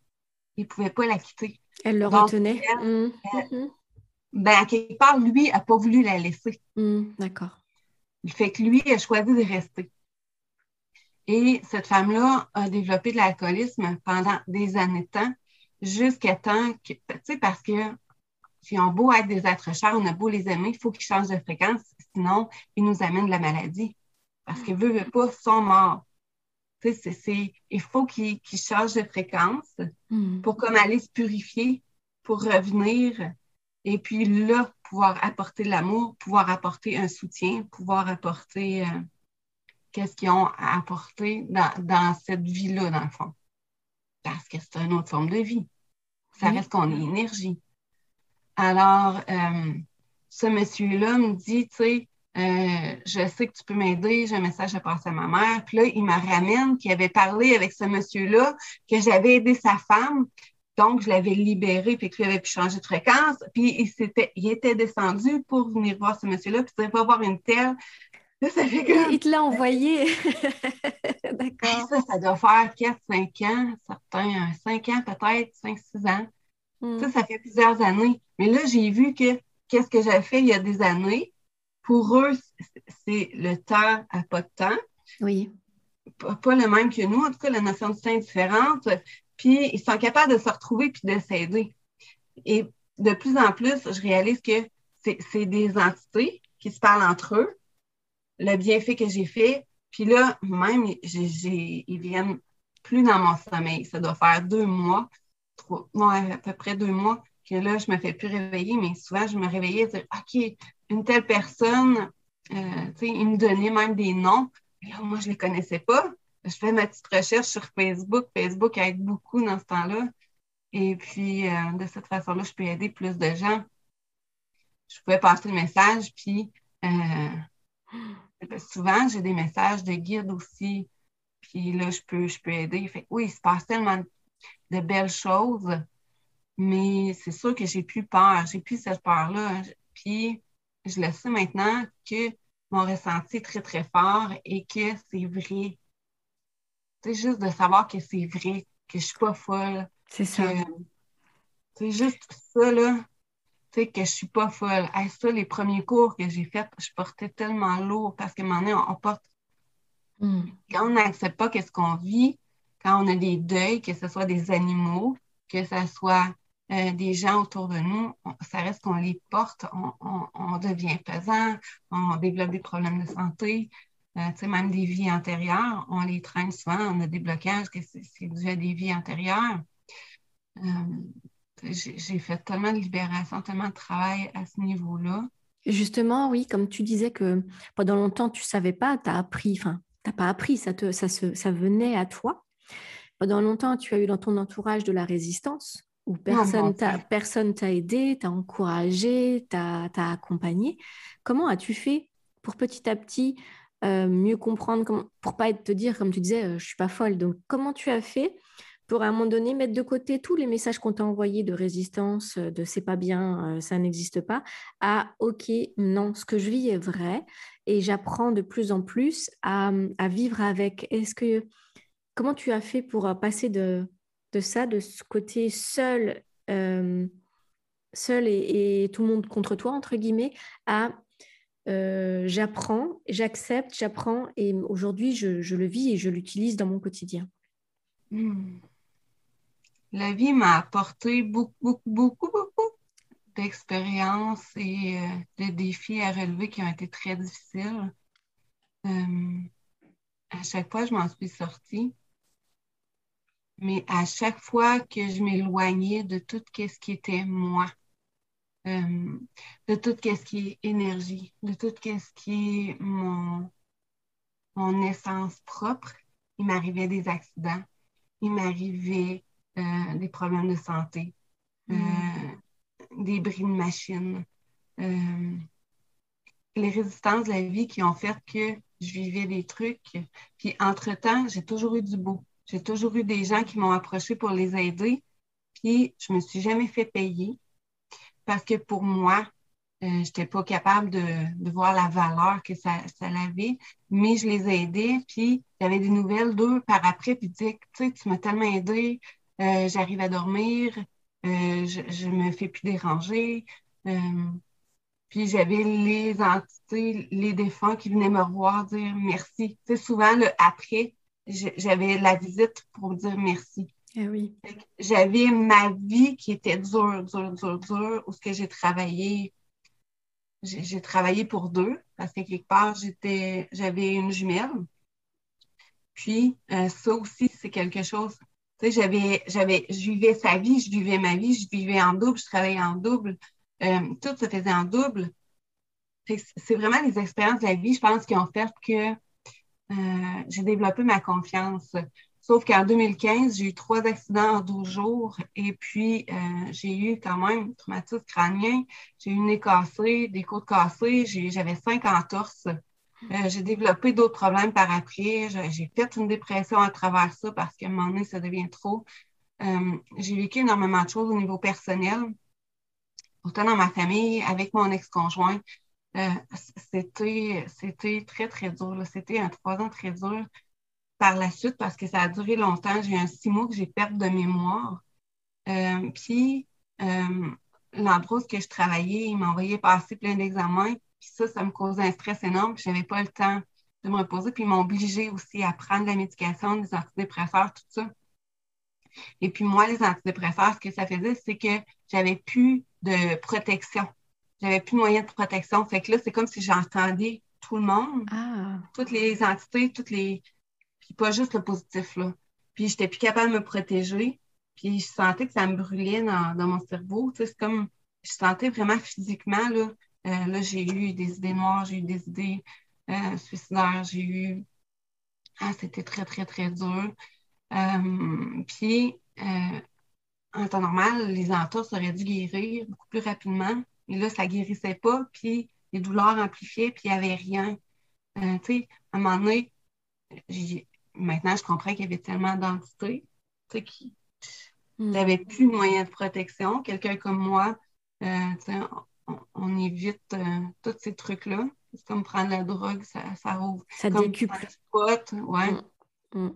il pouvait pas la quitter. Elle le retenait. Mmh. Mmh ben, à quelque part, lui n'a pas voulu la laisser. Hmm, d'accord. Il fait que lui a choisi de rester. Et cette femme-là a développé de l'alcoolisme pendant des années de temps, jusqu'à temps que, tu sais, parce que si on beau être des êtres chers, on a beau les aimer, il faut qu'ils changent de fréquence, sinon ils nous amènent de la maladie. Parce qu'ils ne veulent pas, sont morts. Tu sais, il faut qu'ils changent de fréquence hmm. pour comme aller se purifier, pour revenir et puis là, pouvoir apporter l'amour, pouvoir apporter un soutien, pouvoir apporter euh, qu'est-ce qu'ils ont à apporter dans, cette vie-là, dans le fond. Parce que c'est une autre forme de vie. Ça reste qu'on est énergie. Alors, euh, ce monsieur-là me dit, tu sais, euh, je sais que tu peux m'aider, j'ai un message à passer à ma mère. Puis là, il me ramène qu'il avait parlé avec ce monsieur-là, que j'avais aidé sa femme, donc, je l'avais libéré, puis qu'il avait pu changer de fréquence. Puis, il, il était descendu pour venir voir ce monsieur-là, puis il pas voir une telle. Là, ça fait que... Il te l'a envoyé. D'accord. Ça, ça doit faire 4-5 ans, certains, 5 ans peut-être, 5-6 ans. Hmm. Ça, ça fait plusieurs années. Mais là, j'ai vu que qu'est-ce que j'ai fait il y a des années. Pour eux, c'est le temps à pas de temps. Oui. Pas, pas, le même que nous. En tout cas, la notion de temps est différente. Puis ils sont capables de se retrouver puis de s'aider. Et de plus en plus, je réalise que c'est des entités qui se parlent entre eux, le bienfait que j'ai fait. Puis là, même, ils viennent plus dans mon sommeil. Ça doit faire deux mois, trois, à peu près deux mois que là, je me fais plus réveiller, mais souvent, je me réveillais et dire, OK, une telle personne, euh, tu sais, ils me donnaient même des noms. Là, moi, je les connaissais pas je fais ma petite recherche sur Facebook. Facebook aide beaucoup dans ce temps-là. Et puis, euh, de cette façon-là, je peux aider plus de gens. Je pouvais passer le message, puis euh, souvent, j'ai des messages de guide aussi. puis là, je peux, je peux aider. Oui, il se passe tellement de belles choses, mais c'est sûr que j'ai plus peur, j'ai plus cette peur-là. Puis je le sais maintenant que mon ressenti est très, très fort et que c'est vrai. C'est juste de savoir que c'est vrai, que je suis pas folle. C'est ça. C'est juste ça, là. Tu sais, que je suis pas folle. ça, les premiers cours que j'ai faits, je portais tellement lourd parce qu'à un moment donné, on, porte. Hmm. Quand on n'accepte pas qu'est-ce qu'on vit, quand on a des deuils, que ce soit des animaux, que ce soit euh, des gens autour de nous, ça reste qu'on les porte, on, devient pesant, on développe des problèmes de santé, euh, même des vies antérieures, on les traîne souvent, on a des blocages, que c'est dû à des vies antérieures. Euh, j'ai fait tellement de libération, tellement de travail à ce niveau-là. Justement, oui, comme tu disais que pendant longtemps, tu ne savais pas, tu as appris, enfin, tu n'as pas appris, ça, te, ça, ça venait à toi. Pendant longtemps, tu as eu dans ton entourage de la résistance, où personne t'a personne t'a aidé, t'a encouragé, t'a accompagné. Comment as-tu fait pour petit à petit euh, mieux comprendre, comment, pour pas te dire, comme tu disais, euh, je suis pas folle. Donc, comment tu as fait pour à un moment donné mettre de côté tous les messages qu'on t'a envoyés de résistance, euh, de c'est pas bien, ça n'existe pas, à ok, non, ce que je vis est vrai et j'apprends de plus en plus à, vivre avec. Est-ce que comment tu as fait pour passer de ça, de ce côté seul, euh, seul et, tout le monde contre toi, entre guillemets, à j'apprends, j'accepte, j'apprends et aujourd'hui je, le vis et je l'utilise dans mon quotidien. Hmm. La vie m'a apporté beaucoup, beaucoup, beaucoup, beaucoup d'expériences et euh, de défis à relever qui ont été très difficiles. à chaque fois, je m'en suis sortie mais à chaque fois que je m'éloignais de tout ce qui était moi, euh, de tout ce qui est énergie, de tout ce qui est mon, mon essence propre, il m'arrivait des accidents, il m'arrivait euh, des problèmes de santé, euh, mm. des bris de machine, les résistances de la vie qui ont fait que je vivais des trucs. Puis entre-temps, j'ai toujours eu du beau. J'ai toujours eu des gens qui m'ont approché pour les aider, puis je me suis jamais fait payer parce que pour moi, euh, je n'étais pas capable de, voir la valeur que ça, avait, mais je les aidais, puis j'avais des nouvelles d'eux par après, puis disaient, tu tu m'as tellement aidé, euh, j'arrive à dormir, euh, je, ne me fais plus déranger. puis j'avais les entités, les défunts qui venaient me revoir dire merci. Souvent, le après, j'avais la visite pour dire merci. Eh. J'avais ma vie qui était dure, dure, dure, dure, où ce que j'ai travaillé, j'ai travaillé pour deux, parce que quelque part, j'étais, j'avais une jumelle. Puis, euh, ça aussi, c'est quelque chose. Tu sais, j'avais, j'avais, je vivais sa vie, je vivais ma vie, je vivais en double, je travaillais en double. Euh, tout se faisait en double. C'est vraiment les expériences de la vie, je pense, qui ont fait que euh, j'ai développé ma confiance. Sauf qu'en 2015, j'ai eu trois accidents en 12 jours et puis euh, j'ai eu quand même un traumatisme crânien. J'ai eu une nez cassé, des côtes cassées, j'avais cinq entorses. Euh, j'ai développé d'autres problèmes par après. J'ai fait une dépression à travers ça parce qu'à un moment donné, ça devient trop. j'ai vécu énormément de choses au niveau personnel, autant dans ma famille, avec mon ex-conjoint. Euh, c'était, c'était très, très dur. C'était un trois ans très dur par la suite parce que ça a duré longtemps. J'ai eu un six mois que j'ai perdu de mémoire. Euh, puis, euh, où je travaillais, il m'envoyait passer plein d'examens. Puis ça, ça me causait un stress énorme. Puis, j'avais pas le temps de me reposer. Puis, ils m'ont obligé aussi à prendre la médication, des antidépresseurs, tout ça. Et puis, moi, les antidépresseurs, ce que ça faisait, c'est que j'avais plus de protection j'avais plus de moyens de protection. Fait que là, c'est comme si j'entendais tout le monde, ah. toutes les entités, toutes les. Puis pas juste le positif, là. Puis j'étais plus capable de me protéger. Puis je sentais que ça me brûlait dans, mon cerveau. C'est comme. Je sentais vraiment physiquement, là. Euh, là, j'ai eu des idées noires, j'ai eu des idées euh, suicidaires, j'ai eu. Ah, c'était très, très, très dur. Euh, puis, en temps normal, les entorses auraient dû guérir beaucoup plus rapidement. Et là, ça guérissait pas, puis les douleurs amplifiaient, puis il n'y avait rien. Tu sais, à un moment donné, maintenant, je comprends qu'il y avait tellement d'entités qui Mm. n'avaient plus de moyens de protection. Quelqu'un comme moi, euh, on, on, évite euh, tous ces trucs-là. C'est comme prendre la drogue, ça, ça rouvre. Ça comme décuple. Pot, ouais. Mm.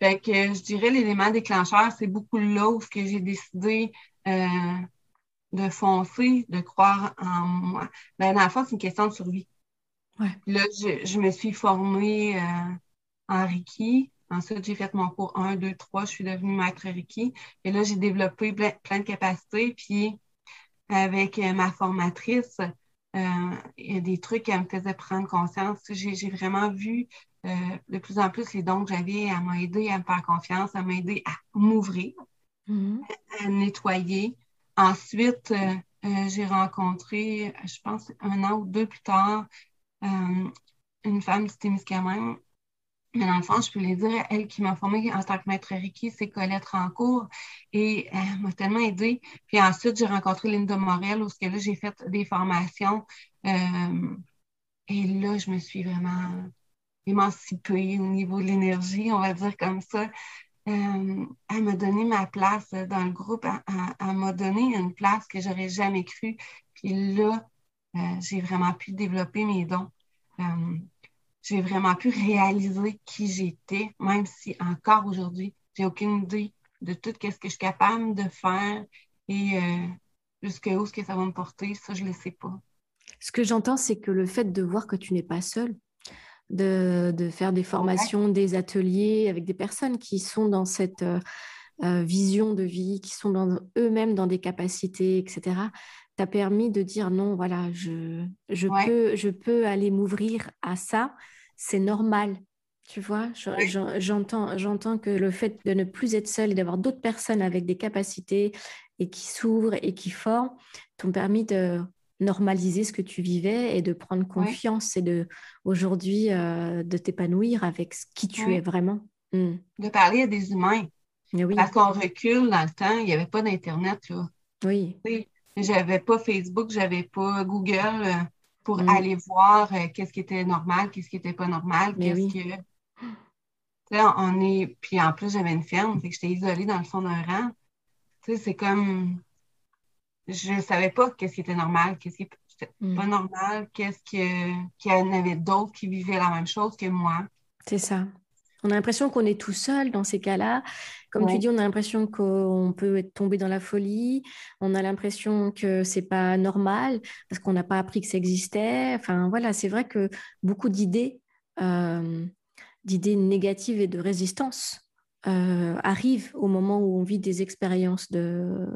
Fait que je dirais l'élément déclencheur, c'est beaucoup là où j'ai décidé euh, de foncer, de croire en moi. Ben, dans le fond, c'est une question de survie. Ouais. Là, je, je, me suis formée euh, en Reiki. Ensuite, j'ai fait mon cours 1, 2, 3. Je suis devenue maître Reiki. Et là, j'ai développé plein, plein, de capacités. Puis, avec euh, ma formatrice, euh, il y a des trucs qui me faisaient prendre conscience. J'ai vraiment vu euh, de plus en plus les dons que j'avais. Elle m'a aidé à me faire confiance, à m'aider à m'ouvrir, mm -hmm. à, à nettoyer. Ensuite, euh, j'ai rencontré, je pense, un an ou deux plus tard, une femme du Témiscamingue. Mais dans le fond, je peux les dire, elle qui m'a formée en tant que maître Reiki, c'est Colette Rancourt. Et elle m'a tellement aidée. Puis ensuite, j'ai rencontré Linda Morel, où là, j'ai fait des formations. Euh, et là, je me suis vraiment émancipée au niveau de l'énergie, on va dire comme ça. Euh, elle m'a donné ma place dans le groupe. Elle m'a donné une place que j'aurais jamais cru. Puis là, euh, j'ai vraiment pu développer mes dons. J'ai vraiment pu réaliser qui j'étais, même si encore aujourd'hui, j'ai aucune idée de tout ce que je suis capable de faire et euh, jusqu'où ce que ça va me porter, ça, je ne le sais pas. Ce que j'entends, c'est que le fait de voir que tu n'es pas seule, de, de, faire des formations, ouais. des ateliers avec des personnes qui sont dans cette euh, euh, vision de vie, qui sont eux-mêmes dans des capacités, etc., t'a permis de dire non, voilà, je, je, ouais. peux, je peux aller m'ouvrir à ça, c'est normal. Tu vois, j'entends, j'entends que le fait de ne plus être seule et d'avoir d'autres personnes avec des capacités et qui s'ouvrent et qui forment t'ont permis de normaliser ce que tu vivais et de prendre confiance ouais. et de aujourd'hui euh, de t'épanouir avec qui tu es vraiment. Mm. De parler à des humains. Oui. Parce qu'on recule dans le temps, il n'y avait pas d'Internet. Là. Oui. J'avais pas Facebook, j'avais pas Google euh, pour mm. aller voir euh, qu'est-ce qui était normal, qu'est-ce qui n'était pas normal, qu'est-ce oui. que. On est. Puis en plus, j'avais une ferme, fait que j'étais isolée dans le fond d'un rang. Tu sais, c'est comme je ne savais pas qu'est-ce qui était normal, qu'est-ce qui était mm. pas normal, qu'est-ce que, qu'il y en avait d'autres qui vivaient la même chose que moi. C'est ça. On a l'impression qu'on est tout seul dans ces cas-là. Comme ouais. tu dis, on a l'impression qu'on peut être tombé dans la folie. On a l'impression que c'est pas normal parce qu'on n'a pas appris que ça existait. Enfin, voilà, c'est vrai que beaucoup d'idées, euh, d'idées négatives et de résistance euh, arrivent au moment où on vit des expériences de,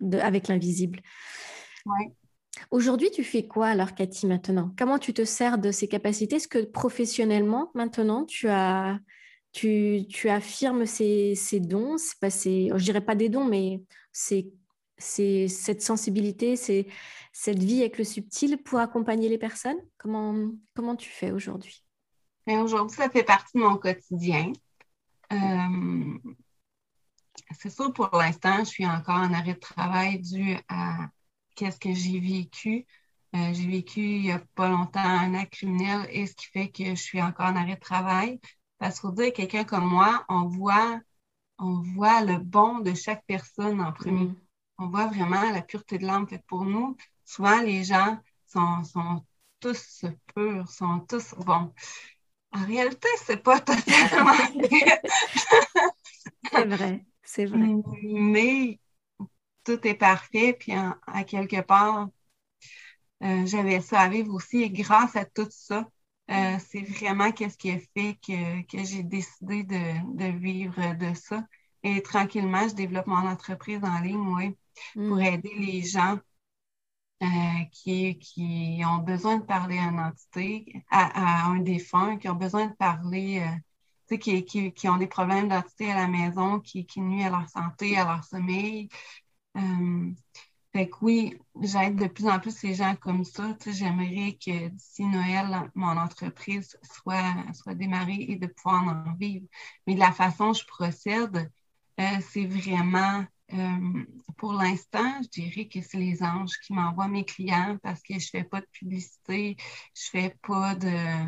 de, avec l'invisible. Ouais. Aujourd'hui, tu fais quoi alors, Cathy, maintenant? Comment tu te sers de ces capacités? Est-ce que professionnellement, maintenant, tu, as, tu, affirmes ces, dons c'est pas Je dirais pas des dons, mais c'est cette sensibilité, c'est cette vie avec le subtil pour accompagner les personnes? Comment, comment tu fais aujourd'hui? Aujourd'hui, ça fait partie de mon quotidien. Euh, c'est sûr, pour l'instant, je suis encore en arrêt de travail dû à qu'est-ce que j'ai vécu. Euh, j'ai vécu il n'y a pas longtemps un acte criminel et ce qui fait que je suis encore en arrêt de travail. Parce qu'il faut dire, quelqu'un comme moi, on voit, on voit le bon de chaque personne en premier. Mm. On voit vraiment la pureté de l'âme. Pour nous, souvent, les gens sont, sont tous purs, sont tous bons. En réalité, c'est pas totalement C'est vrai, c'est vrai. Mais tout est parfait, puis en, à quelque part, euh, j'avais ça à vivre aussi. Et grâce à tout ça, euh, c'est vraiment qu'est-ce qui a fait que, que j'ai décidé de, de, vivre de ça. Et tranquillement, je développe mon entreprise en ligne, oui, mm. pour aider les gens euh, qui, qui ont besoin de parler à une entité, à, à un défunt, qui ont besoin de parler, euh, qui, qui, qui, ont des problèmes d'identité à la maison, qui, qui nuisent à leur santé, à leur sommeil. Euh, fait que oui, j'aide de plus en plus les gens comme ça. J'aimerais que d'ici Noël, mon entreprise soit, soit démarrée et de pouvoir en vivre. Mais de la façon dont je procède, euh, c'est vraiment euh, pour l'instant, je dirais que c'est les anges qui m'envoient mes clients parce que je ne fais pas de publicité, je fais pas de,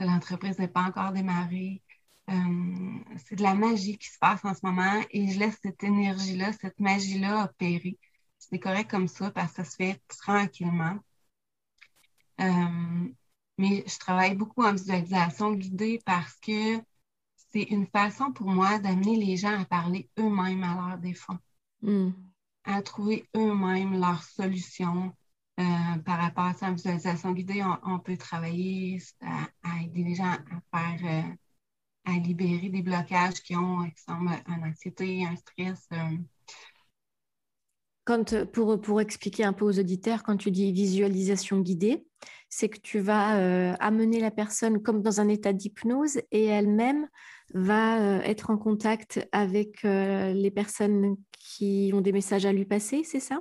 l'entreprise n'est pas encore démarrée. c'est de la magie qui se passe en ce moment et je laisse cette énergie-là, cette magie-là opérer. C'est correct comme ça parce que ça se fait tranquillement. mais je travaille beaucoup en visualisation guidée parce que c'est une façon pour moi d'amener les gens à parler eux-mêmes à leurs défauts, hmm. à trouver eux-mêmes leurs solutions. Euh, par rapport à ça, en visualisation guidée, on, peut travailler à, aider les gens à faire, euh, à libérer des blocages qui ont, exemple, une anxiété, un stress. Euh. Quand, pour, pour expliquer un peu aux auditeurs, quand tu dis visualisation guidée, c'est que tu vas amener la personne comme dans un état d'hypnose et elle-même va euh, être en contact avec euh, les personnes qui ont des messages à lui passer, c'est ça?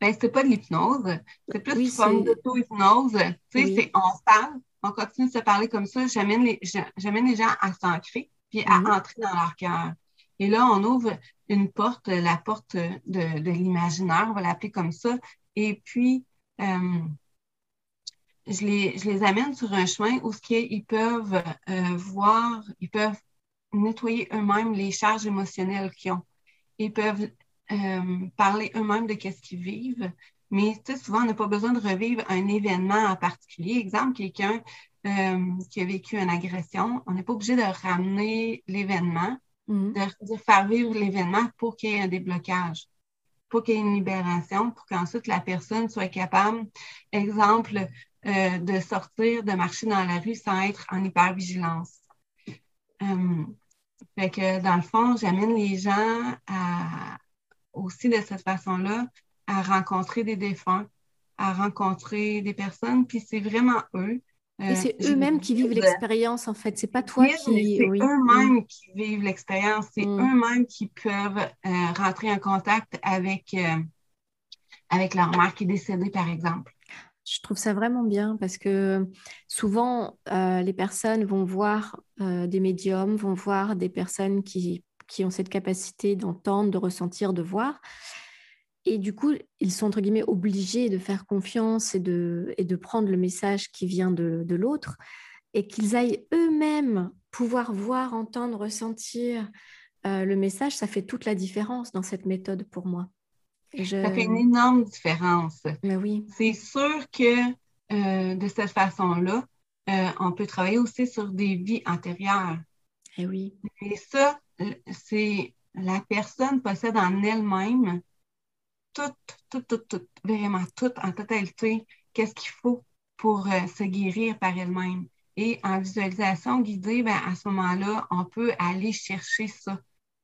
Ben, c'est pas de l'hypnose, c'est plus une forme d'auto-hypnose. Tu sais, on parle, on continue de se parler comme ça, j'amène les, les gens à s'ancrer puis à mhm. entrer dans leur cœur. Et là, on ouvre une porte, la porte de, de l'imaginaire, on va l'appeler comme ça. Et puis, euh, je les, amène sur un chemin où ce ils peuvent euh, voir, ils peuvent nettoyer eux-mêmes les charges émotionnelles qu'ils ont. Ils peuvent euh, parler eux-mêmes de ce qu'ils vivent. Mais souvent, on n'a pas besoin de revivre un événement en particulier. Exemple, quelqu'un qui a vécu une agression, on n'est pas obligé de ramener l'événement, mm-hmm. de, faire vivre l'événement pour qu'il y ait un déblocage, pour qu'il y ait une libération, pour qu'ensuite la personne soit capable, exemple, euh, de sortir, de marcher dans la rue sans être en hypervigilance. Euh, fait dans le fond, j'amène les gens aussi de cette façon-là à rencontrer des défunts, à rencontrer des personnes, puis c'est vraiment eux. Et c'est euh, eux-mêmes qui vivent l'expérience, en fait. C'est pas toi qui. C'est eux-mêmes qui vivent l'expérience. C'est mm. eux-mêmes qui peuvent rentrer en contact avec, avec leur mère qui est décédée, par exemple. Je trouve ça vraiment bien parce que souvent, euh, les personnes vont voir euh, des médiums, vont voir des personnes qui, qui ont cette capacité d'entendre, de ressentir, de voir. Et du coup, ils sont entre guillemets obligés de faire confiance et de, et de prendre le message qui vient de, de l'autre et qu'ils aillent eux-mêmes pouvoir voir, entendre, ressentir euh, le message. Ça fait toute la différence dans cette méthode pour moi. Ça fait une énorme différence. Mais oui. C'est sûr que euh, de cette façon-là, euh, on peut travailler aussi sur des vies antérieures. Et eh oui. Et ça, c'est la personne possède en elle-même tout, tout, tout, tout, vraiment tout en totalité, qu'est-ce qu'il faut pour euh, se guérir par elle-même. Et en visualisation guidée, ben, à ce moment-là, on peut aller chercher ça.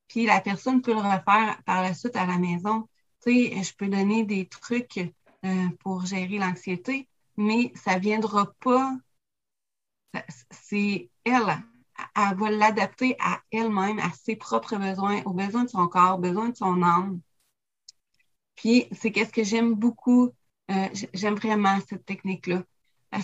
Puis la personne peut le refaire par la suite à la maison je peux donner des trucs euh, pour gérer l'anxiété, mais ça ne viendra pas. C'est elle. Elle va l'adapter à elle-même, à ses propres besoins, aux besoins de son corps, aux besoins de son âme. Puis, c'est qu'est-ce que j'aime beaucoup. Euh, j'aime vraiment cette technique-là.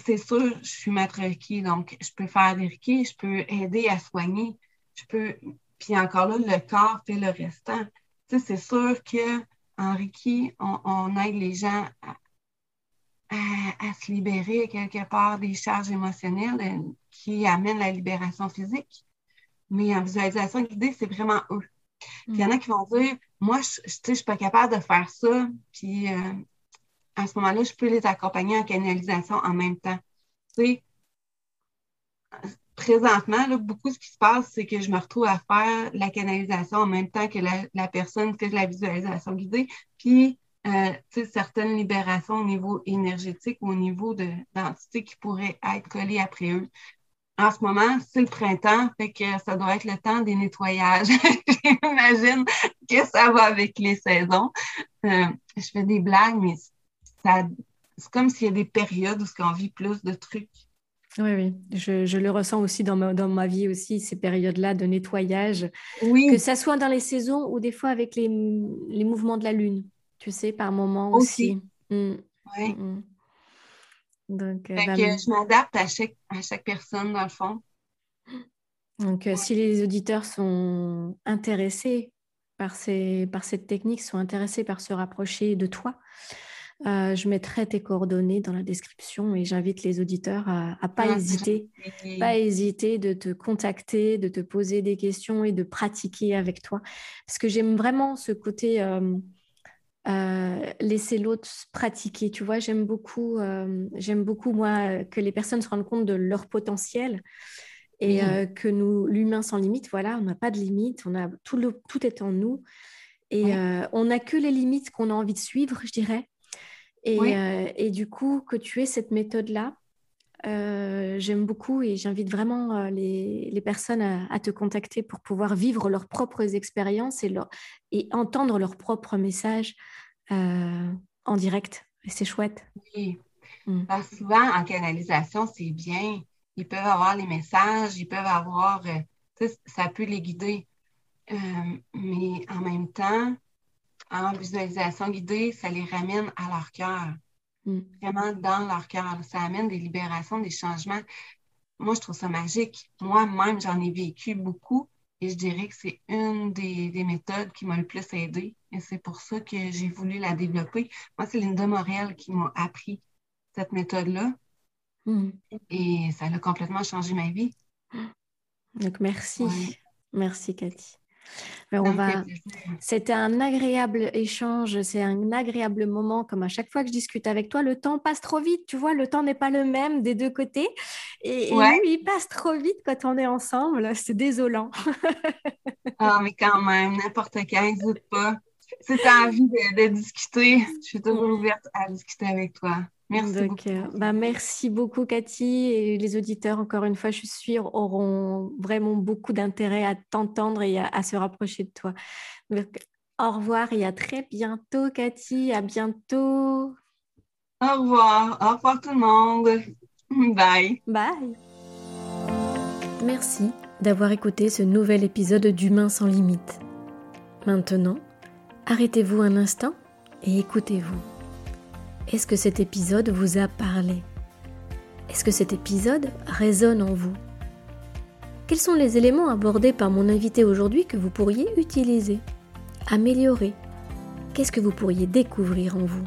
C'est sûr, je suis maître Reiki, donc je peux faire des Reiki, je peux aider à soigner, je peux. Puis encore là, le corps fait le restant. Tu sais, c'est sûr que en Reiki, on, aide les gens à, se libérer quelque part des charges émotionnelles euh, qui amènent la libération physique. Mais en visualisation guidée, c'est vraiment eux. il y en a qui vont dire, moi, je ne suis pas capable de faire ça. Puis euh, à ce moment-là, je peux les accompagner en canalisation en même temps. Présentement, là, beaucoup ce qui se passe, c'est que je me retrouve à faire la canalisation en même temps que la, personne fait la visualisation guidée, puis euh, certaines libérations au niveau énergétique ou au niveau d'entités qui pourraient être collées après eux. En ce moment, c'est le printemps, fait que ça doit être le temps des nettoyages. J'imagine que ça va avec les saisons. Euh, je fais des blagues, mais c'est comme s'il y a des périodes où on vit plus de trucs oui, oui, je, le ressens aussi dans ma, dans ma vie aussi, ces périodes-là de nettoyage. Oui. Que ça soit dans les saisons ou des fois avec les, les mouvements de la lune, tu sais, par moment aussi. Mm. Oui. Mm. Donc, euh, ben, je m'adapte à chaque, à chaque personne, dans le fond. Donc, euh, si les auditeurs sont intéressés par, ces, par cette technique, sont intéressés par se rapprocher de toi, Euh, je mettrai tes coordonnées dans la description et j'invite les auditeurs à, ne pas hésiter, pas hésiter de te contacter, de te poser des questions et de pratiquer avec toi. Parce que j'aime vraiment ce côté euh, euh, laisser l'autre pratiquer. Tu vois, j'aime beaucoup, j'aime beaucoup moi que les personnes se rendent compte de leur potentiel et que nous, l'humain sans limite, voilà, on n'a pas de limite, on a tout, le, tout est en nous. Et on n'a que les limites qu'on a envie de suivre, je dirais. Euh, et, du coup, que tu aies cette méthode-là, euh, j'aime beaucoup et j'invite vraiment euh, les, personnes à, te contacter pour pouvoir vivre leurs propres expériences et, et entendre leurs propres messages en direct. C'est chouette. Oui. Mm. souvent, en canalisation, c'est bien. Ils peuvent avoir les messages, ils peuvent avoir, ça peut les guider. mais en même temps, en visualisation guidée, ça les ramène à leur cœur, mm. vraiment dans leur cœur. Ça amène des libérations, des changements. Moi, je trouve ça magique. Moi-même, j'en ai vécu beaucoup et je dirais que c'est une des, méthodes qui m'a le plus aidé. Et c'est pour ça que j'ai voulu la développer. Moi, c'est Linda Morel qui m'a appris cette méthode-là. Mm. Et ça a complètement changé ma vie. Donc, merci. Merci, Cathy. On va... C'était un agréable échange, c'est un agréable moment. Comme à chaque fois que je discute avec toi, le temps passe trop vite. Tu vois, le temps n'est pas le même des deux côtés. Et, il passe trop vite quand on est ensemble. C'est désolant. ah, mais quand même, n'importe quand, n'hésite pas. Si tu as envie de, discuter, je suis toujours ouverte à discuter avec toi. Merci beaucoup. Euh, bah, merci beaucoup, Cathy. Et les auditeurs, encore une fois, je suis sûre, auront vraiment beaucoup d'intérêt à t'entendre et à, se rapprocher de toi. au revoir et à très bientôt, Cathy. À bientôt. Au revoir. Au revoir, tout le monde. Bye. Bye. Merci d'avoir écouté ce nouvel épisode d'Humain sans limite. Maintenant, arrêtez-vous un instant et écoutez-vous. Est-ce que cet épisode vous a parlé? Est-ce que cet épisode résonne en vous? Quels sont les éléments abordés par mon invité aujourd'hui que vous pourriez utiliser, améliorer? Qu'est-ce que vous pourriez découvrir en vous?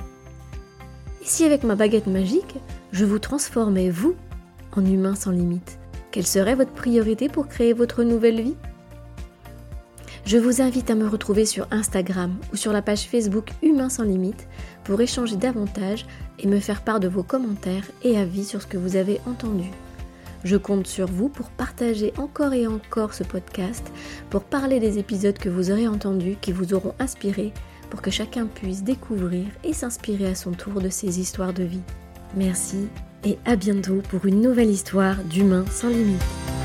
Et si avec ma baguette magique, je vous transformais, vous, en humain sans limite Quelle serait votre priorité pour créer votre nouvelle vie? Je vous invite à me retrouver sur Instagram ou sur la page Facebook Humain sans limite pour échanger davantage et me faire part de vos commentaires et avis sur ce que vous avez entendu. Je compte sur vous pour partager encore et encore ce podcast, pour parler des épisodes que vous aurez entendus, qui vous auront inspiré, pour que chacun puisse découvrir et s'inspirer à son tour de ces histoires de vie. Merci et à bientôt pour une nouvelle histoire d'Humain sans limite.